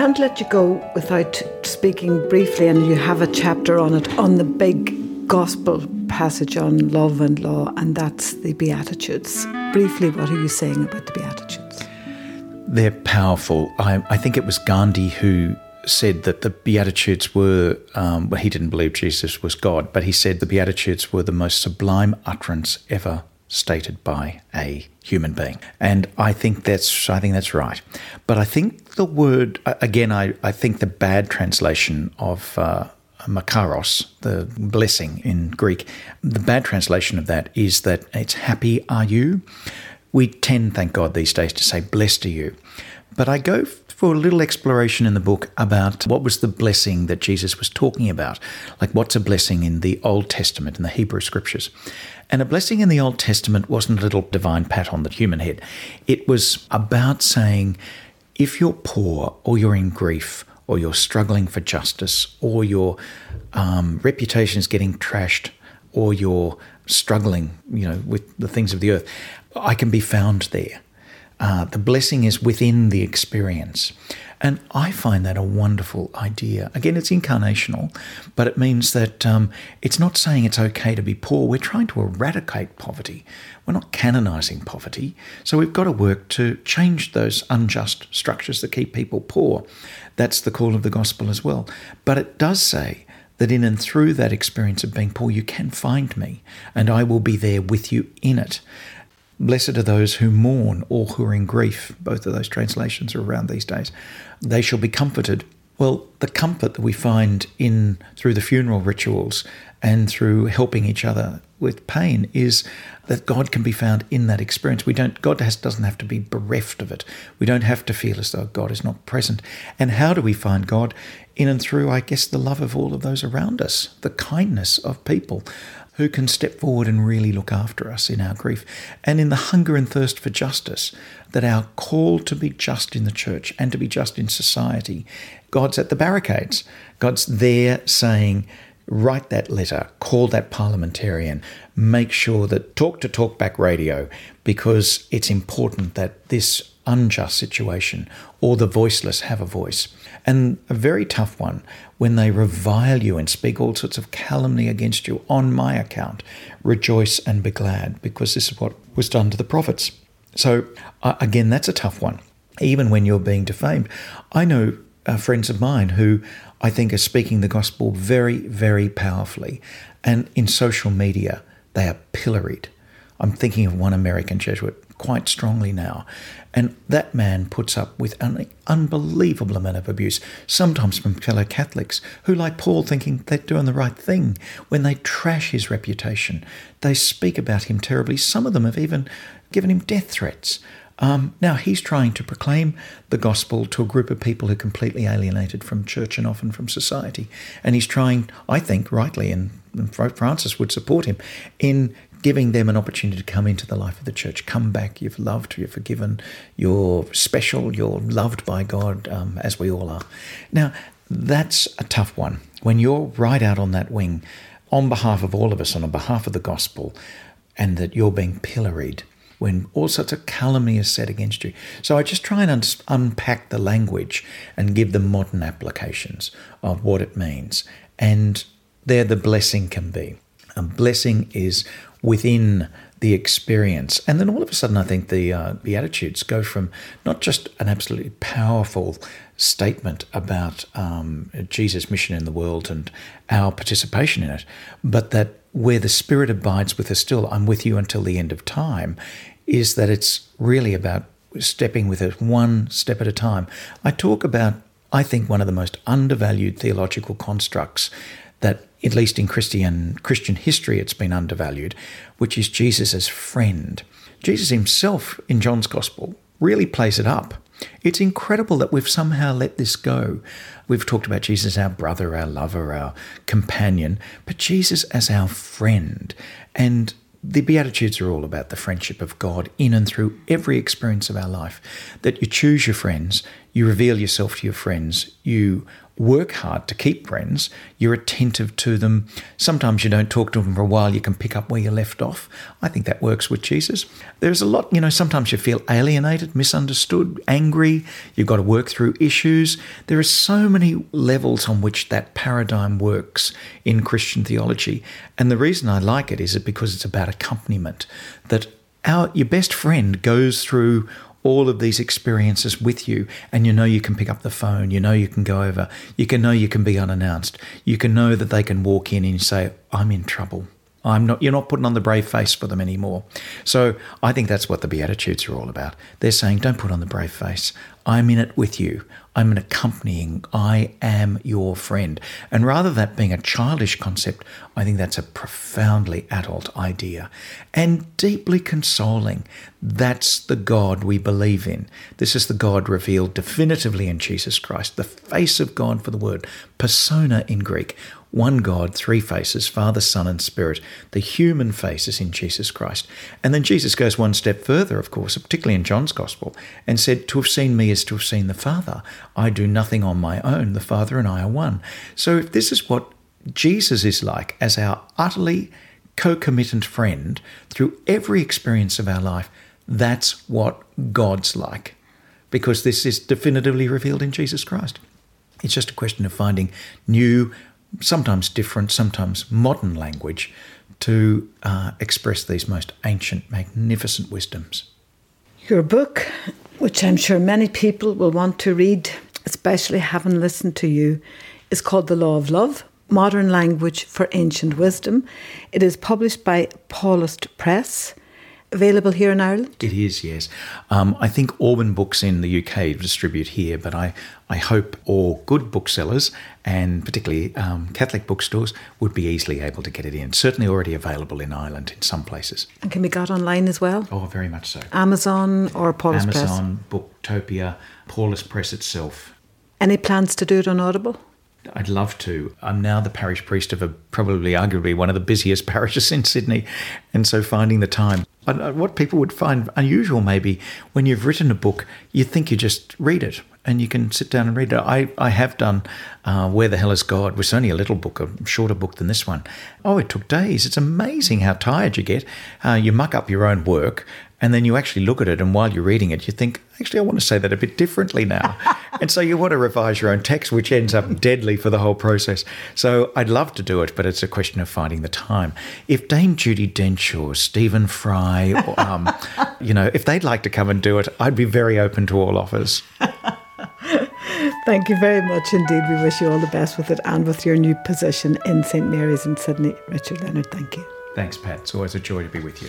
can't let you go without speaking briefly, and you have a chapter on it, on the big gospel passage on love and law, and that's the Beatitudes. Briefly, what are you saying about the Beatitudes? They're powerful. I, I think it was Gandhi who said that the Beatitudes were, um, well, he didn't believe Jesus was God, but he said the Beatitudes were the most sublime utterance ever stated by a human being. And I think that's I think that's right. But I think the word again I, I think the bad translation of uh, makarios, the blessing in Greek, the bad translation of that is that it's happy are you. We tend, thank God, these days to say blessed are you. But I go for a little exploration in the book about what was the blessing that Jesus was talking about. Like, what's a blessing in the Old Testament, in the Hebrew scriptures? And a blessing in the Old Testament wasn't a little divine pat on the human head. It was about saying, if you're poor or you're in grief or you're struggling for justice or your um, reputation is getting trashed or you're struggling, you know, with the things of the earth, I can be found there. Uh, the blessing is within the experience. And I find that a wonderful idea. Again, it's incarnational, but it means that um, it's not saying it's okay to be poor. We're trying to eradicate poverty. We're not canonizing poverty. So we've got to work to change those unjust structures that keep people poor. That's the call of the gospel as well. But it does say that in and through that experience of being poor, you can find me, and I will be there with you in it. Blessed are those who mourn or who are in grief. Both of those translations are around these days. They shall be comforted. Well, the comfort that we find in through the funeral rituals and through helping each other with pain is that God can be found in that experience. We don't God has, doesn't have to be bereft of it. We don't have to feel as though God is not present. And how do we find God? In and through, I guess, the love of all of those around us, the kindness of people who can step forward and really look after us in our grief, and in the hunger and thirst for justice, that our call to be just in the church and to be just in society, God's at the barricades. God's there saying, write that letter, call that parliamentarian, make sure that talk to talkback radio, because it's important that this unjust situation or the voiceless have a voice. And a very tough one when they revile you and speak all sorts of calumny against you on my account. Rejoice and be glad, because this is what was done to the prophets. So, uh, again, that's a tough one, even when you're being defamed. I know uh, friends of mine who I think are speaking the gospel very, very powerfully. And in social media, they are pilloried. I'm thinking of one American Jesuit quite strongly now. And that man puts up with an unbelievable amount of abuse, sometimes from fellow Catholics who, like Paul, thinking they're doing the right thing. When they trash his reputation, they speak about him terribly. Some of them have even given him death threats. Um, now, he's trying to proclaim the gospel to a group of people who are completely alienated from church and often from society. And he's trying, I think, rightly, and, Francis would support him, in giving them an opportunity to come into the life of the church. Come back, you've loved, you're forgiven, you're special, you're loved by God, um, as we all are. Now, that's a tough one. When you're right out on that wing, on behalf of all of us, on behalf of the gospel, and that you're being pilloried when all sorts of calumny is said against you. So I just try and un- unpack the language and give them modern applications of what it means. And there the blessing can be. A blessing is within the experience. And then all of a sudden, I think the uh, Beatitudes go from not just an absolutely powerful statement about um, Jesus' mission in the world and our participation in it, but that where the Spirit abides with us still, I'm with you until the end of time, is that it's really about stepping with it one step at a time. I talk about, I think, one of the most undervalued theological constructs that at least in Christian Christian history it's been undervalued, which is Jesus as friend. Jesus himself in John's gospel really plays it up. It's incredible that we've somehow let this go. We've talked about Jesus our brother, our lover, our companion, but Jesus as our friend. And the Beatitudes are all about the friendship of God in and through every experience of our life. That you choose your friends, You reveal yourself to your friends. You work hard to keep friends. You're attentive to them. Sometimes you don't talk to them for a while. You can pick up where you left off. I think that works with Jesus. There's a lot, you know, sometimes you feel alienated, misunderstood, angry. You've got to work through issues. There are so many levels on which that paradigm works in Christian theology. And the reason I like it is it because it's about accompaniment, that our, your best friend goes through all of these experiences with you and you know you can pick up the phone you know you can go over you can know you can be unannounced. You can know that they can walk in and say i'm in trouble. I'm not you're not putting on the brave face for them anymore. So i think that's what the beatitudes are all about. They're saying don't put on the brave face. I'm in it with you I'm an accompanying, I am your friend. And rather that being a childish concept, I think that's a profoundly adult idea and deeply consoling. That's the God we believe in. This is the God revealed definitively in Jesus Christ, the face of God for the word, persona in Greek one God, three faces Father, Son, and Spirit. The human face is in Jesus Christ. And then Jesus goes one step further, of course, particularly in John's Gospel, and said, To have seen me is to have seen the Father. I do nothing on my own. The Father and I are one. So if this is what Jesus is like as our utterly co-committant friend through every experience of our life, that's what God's like. Because this is definitively revealed in Jesus Christ. It's just a question of finding new sometimes different, sometimes modern language to uh, express these most ancient, magnificent wisdoms. Your book, which I'm sure many people will want to read, especially having listened to you, is called The Law of Love Modern Language for Ancient Wisdom. It is published by Paulist Press available here in Ireland? It is, yes. Um, I think Alban Books in the UK distribute here, but I, I hope all good booksellers and particularly um, Catholic bookstores would be easily able to get it in. Certainly already available in Ireland in some places. And can be got online as well? Oh, very much so. Amazon or Paulist Amazon, Press? Amazon, Booktopia, Paulist Press itself. Any plans to do it on Audible? I'd love to. I'm now the parish priest of a probably arguably one of the busiest parishes in Sydney, and so finding the time. What people would find unusual maybe when you've written a book, you think you just read it and you can sit down and read it. I, I have done uh, Where the Hell is God, which is only a little book, a shorter book than this one. Oh, it took days. It's amazing how tired you get. Uh, you muck up your own work and then you actually look at it, and while you're reading it, you think, actually, I want to say that a bit differently now. and so you want to revise your own text, which ends up deadly for the whole process. So I'd love to do it, but it's a question of finding the time. If Dame Judi Dench or Stephen Fry, or, um, you know, if they'd like to come and do it, I'd be very open to all offers. Thank you very much indeed. We wish you all the best with it and with your new position in St Mary's in Sydney. Richard Leonard, thank you. Thanks, Pat. It's always a joy to be with you.